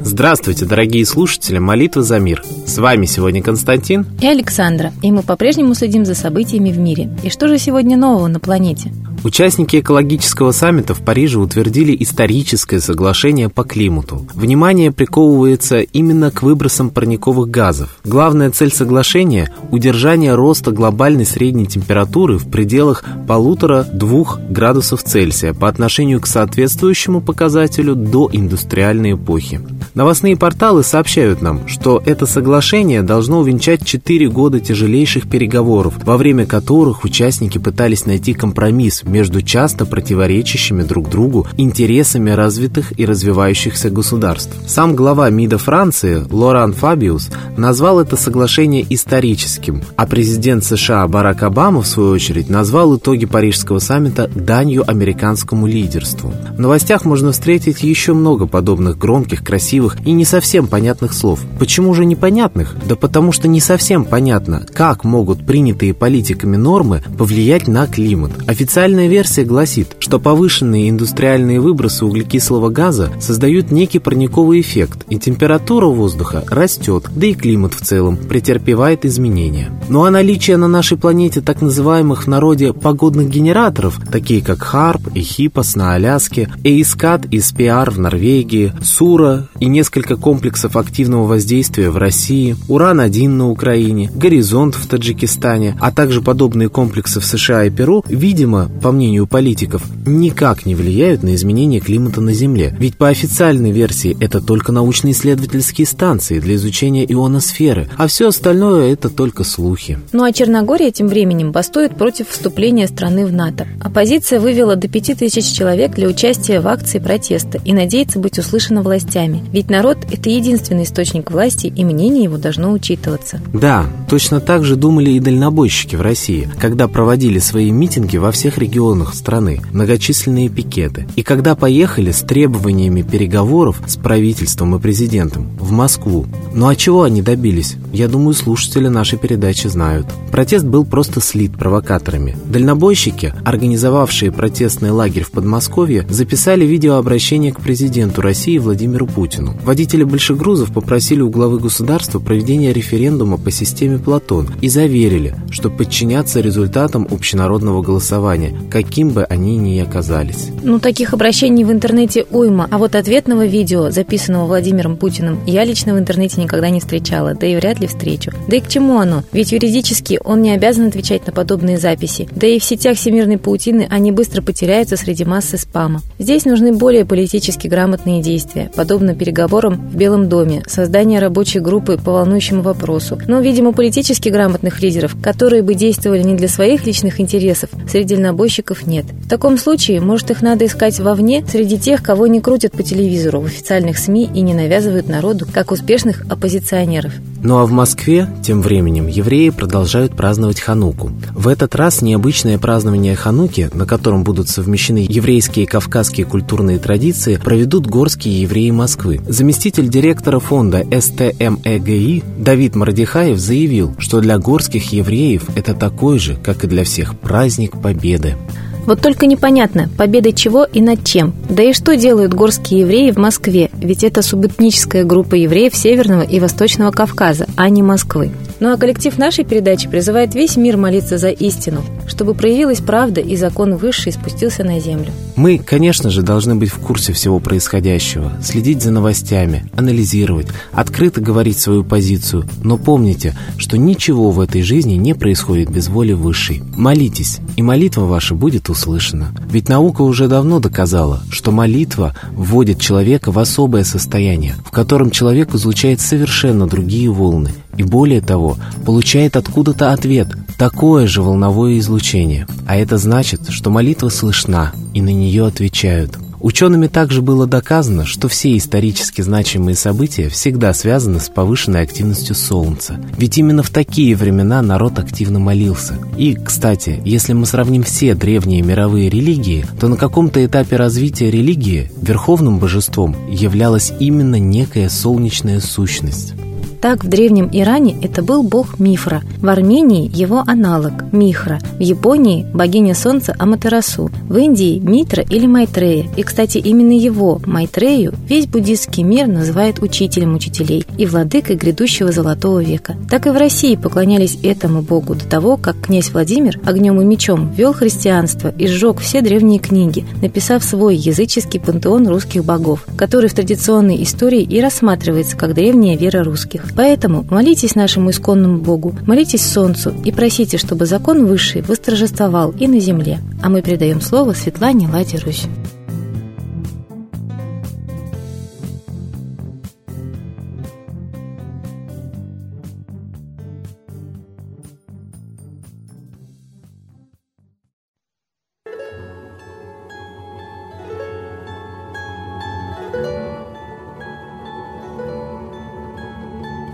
Здравствуйте, дорогие слушатели «Молитвы за мир». С вами сегодня Константин и Александра, и мы по-прежнему следим за событиями в мире. И что же сегодня нового на планете? Участники экологического саммита в Париже утвердили историческое соглашение по климату. Внимание приковывается именно к выбросам парниковых газов. Главная цель соглашения – удержание роста глобальной средней температуры в пределах полутора-двух градусов Цельсия по отношению к соответствующему показателю до индустриальной эпохи. Новостные порталы сообщают нам, что это соглашение должно увенчать 4 года тяжелейших переговоров, во время которых участники пытались найти компромисс между часто противоречащими друг другу интересами развитых и развивающихся государств. Сам глава МИДа Франции Лоран Фабиус назвал это соглашение историческим, а президент США Барак Обама, в свою очередь, назвал итоги Парижского саммита данью американскому лидерству. В новостях можно встретить еще много подобных громких, красивых и не совсем понятных слов. Почему же непонятных? Да потому что не совсем понятно, как могут принятые политиками нормы повлиять на климат. Официальная Официальная версия гласит, что повышенные индустриальные выбросы углекислого газа создают некий парниковый эффект, и температура воздуха растет, да и климат в целом претерпевает изменения. Ну а наличие на нашей планете так называемых в народе погодных генераторов, такие как Харп и Хипос на Аляске, Эйскат и Спиар в Норвегии, Сура и несколько комплексов активного воздействия в России, Уран-1 на Украине, Горизонт в Таджикистане, а также подобные комплексы в США и Перу, видимо, по мнению политиков, никак не влияют на изменение климата на Земле. Ведь по официальной версии это только научно-исследовательские станции для изучения ионосферы, а все остальное это только слухи. Ну а Черногория тем временем бастует против вступления страны в НАТО. Оппозиция вывела до 5000 человек для участия в акции протеста и надеется быть услышана властями. Ведь народ – это единственный источник власти, и мнение его должно учитываться. Да, точно так же думали и дальнобойщики в России, когда проводили свои митинги во всех регионах регионах страны, многочисленные пикеты. И когда поехали с требованиями переговоров с правительством и президентом в Москву. Ну а чего они добились? Я думаю, слушатели нашей передачи знают. Протест был просто слит провокаторами. Дальнобойщики, организовавшие протестный лагерь в Подмосковье, записали видеообращение к президенту России Владимиру Путину. Водители большегрузов попросили у главы государства проведения референдума по системе Платон и заверили, что подчинятся результатам общенародного голосования, каким бы они ни оказались. Ну, таких обращений в интернете уйма, а вот ответного видео, записанного Владимиром Путиным, я лично в интернете никогда не встречала, да и вряд ли встречу. Да и к чему оно? Ведь юридически он не обязан отвечать на подобные записи. Да и в сетях всемирной паутины они быстро потеряются среди массы спама. Здесь нужны более политически грамотные действия, подобно переговорам в Белом доме, создание рабочей группы по волнующему вопросу. Но, видимо, политически грамотных лидеров, которые бы действовали не для своих личных интересов, среди дальнобойщиков подписчиков нет. В таком случае, может, их надо искать вовне, среди тех, кого не крутят по телевизору, в официальных СМИ и не навязывают народу, как успешных оппозиционеров. Ну а в Москве, тем временем, евреи продолжают праздновать Хануку. В этот раз необычное празднование Хануки, на котором будут совмещены еврейские и кавказские культурные традиции, проведут горские евреи Москвы. Заместитель директора фонда СТМЭГИ Давид Мардихаев заявил, что для горских евреев это такой же, как и для всех, праздник Победы. Вот только непонятно, победа чего и над чем. Да и что делают горские евреи в Москве, ведь это субэтническая группа евреев Северного и Восточного Кавказа, а не Москвы. Ну а коллектив нашей передачи призывает весь мир молиться за истину, чтобы проявилась правда и закон высший спустился на землю. Мы, конечно же, должны быть в курсе всего происходящего, следить за новостями, анализировать, открыто говорить свою позицию, но помните, что ничего в этой жизни не происходит без воли высшей. Молитесь, и молитва ваша будет услышана. Ведь наука уже давно доказала, что молитва вводит человека в особое состояние, в котором человек излучает совершенно другие волны, и более того, получает откуда-то ответ, такое же волновое излучение. А это значит, что молитва слышна, и на нее отвечают. Учеными также было доказано, что все исторически значимые события всегда связаны с повышенной активностью Солнца. Ведь именно в такие времена народ активно молился. И, кстати, если мы сравним все древние мировые религии, то на каком-то этапе развития религии верховным божеством являлась именно некая солнечная сущность. Так, в древнем Иране это был бог Мифра, в Армении его аналог – Михра, в Японии – богиня солнца Аматерасу, в Индии – Митра или Майтрея. И, кстати, именно его, Майтрею, весь буддийский мир называет учителем учителей и владыкой грядущего золотого века. Так и в России поклонялись этому богу до того, как князь Владимир огнем и мечом вел христианство и сжег все древние книги, написав свой языческий пантеон русских богов, который в традиционной истории и рассматривается как древняя вера русских. Поэтому молитесь нашему исконному Богу, молитесь Солнцу и просите, чтобы закон высший восторжествовал и на земле. А мы передаем слово Светлане Ладе Русь.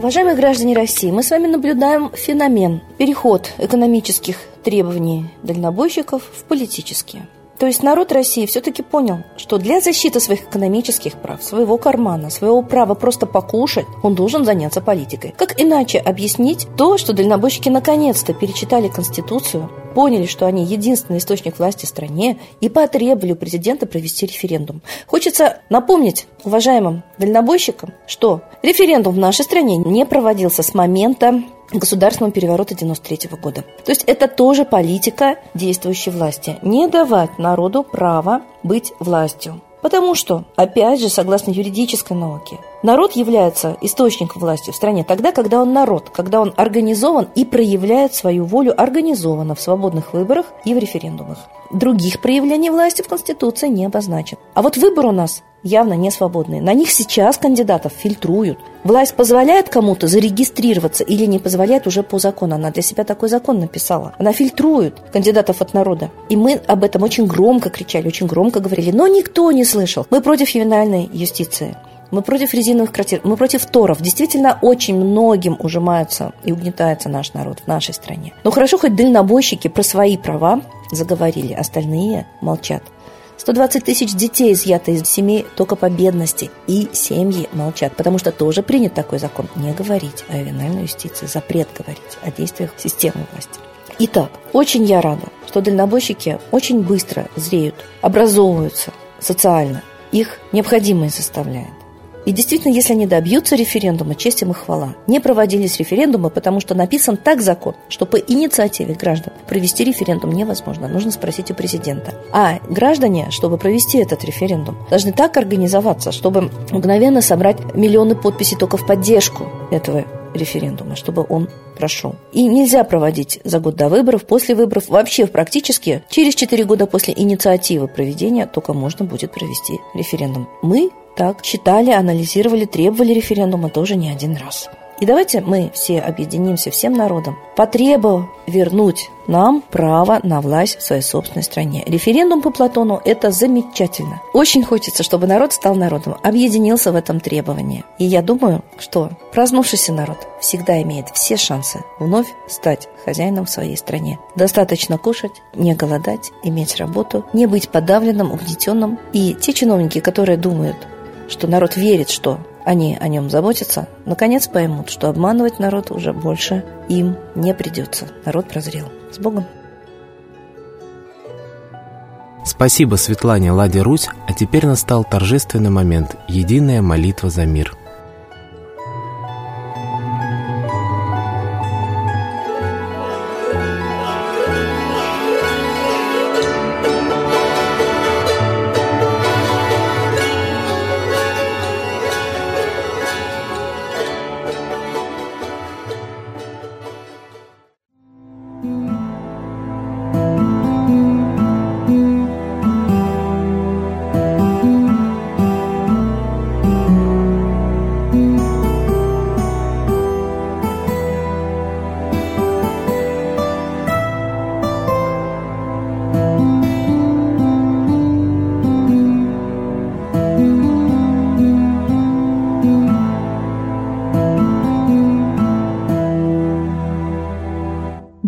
Уважаемые граждане России, мы с вами наблюдаем феномен переход экономических требований дальнобойщиков в политические. То есть народ России все-таки понял, что для защиты своих экономических прав, своего кармана, своего права просто покушать, он должен заняться политикой. Как иначе объяснить то, что дальнобойщики наконец-то перечитали Конституцию, поняли, что они единственный источник власти в стране и потребовали у президента провести референдум. Хочется напомнить уважаемым дальнобойщикам, что референдум в нашей стране не проводился с момента государственного переворота 93 года. То есть это тоже политика действующей власти. Не давать народу право быть властью. Потому что, опять же, согласно юридической науке, народ является источником власти в стране тогда, когда он народ, когда он организован и проявляет свою волю организованно в свободных выборах и в референдумах. Других проявлений власти в Конституции не обозначено. А вот выбор у нас явно не свободные. На них сейчас кандидатов фильтруют. Власть позволяет кому-то зарегистрироваться или не позволяет уже по закону. Она для себя такой закон написала. Она фильтрует кандидатов от народа. И мы об этом очень громко кричали, очень громко говорили. Но никто не слышал. Мы против ювенальной юстиции. Мы против резиновых квартир, мы против торов. Действительно, очень многим ужимаются и угнетается наш народ в нашей стране. Но хорошо, хоть дальнобойщики про свои права заговорили, остальные молчат. 120 тысяч детей изъято из семей только по бедности. И семьи молчат, потому что тоже принят такой закон. Не говорить о ювенальной юстиции, запрет говорить о действиях системы власти. Итак, очень я рада, что дальнобойщики очень быстро зреют, образовываются социально. Их необходимое составляет. И действительно, если они добьются референдума, честь им и хвала. Не проводились референдумы, потому что написан так закон, что по инициативе граждан провести референдум невозможно. Нужно спросить у президента. А граждане, чтобы провести этот референдум, должны так организоваться, чтобы мгновенно собрать миллионы подписей только в поддержку этого референдума, чтобы он прошел. И нельзя проводить за год до выборов, после выборов. Вообще практически через 4 года после инициативы проведения только можно будет провести референдум. Мы так читали, анализировали, требовали референдума тоже не один раз. И давайте мы все объединимся всем народом, потребовав вернуть нам право на власть в своей собственной стране. Референдум по Платону – это замечательно. Очень хочется, чтобы народ стал народом, объединился в этом требовании. И я думаю, что проснувшийся народ всегда имеет все шансы вновь стать хозяином в своей стране. Достаточно кушать, не голодать, иметь работу, не быть подавленным, угнетенным. И те чиновники, которые думают, что народ верит, что они о нем заботятся, наконец поймут, что обманывать народ уже больше им не придется. Народ прозрел. С Богом! Спасибо Светлане Ладе Русь, а теперь настал торжественный момент – единая молитва за мир –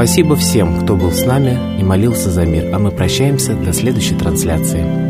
Спасибо всем, кто был с нами и молился за мир, а мы прощаемся до следующей трансляции.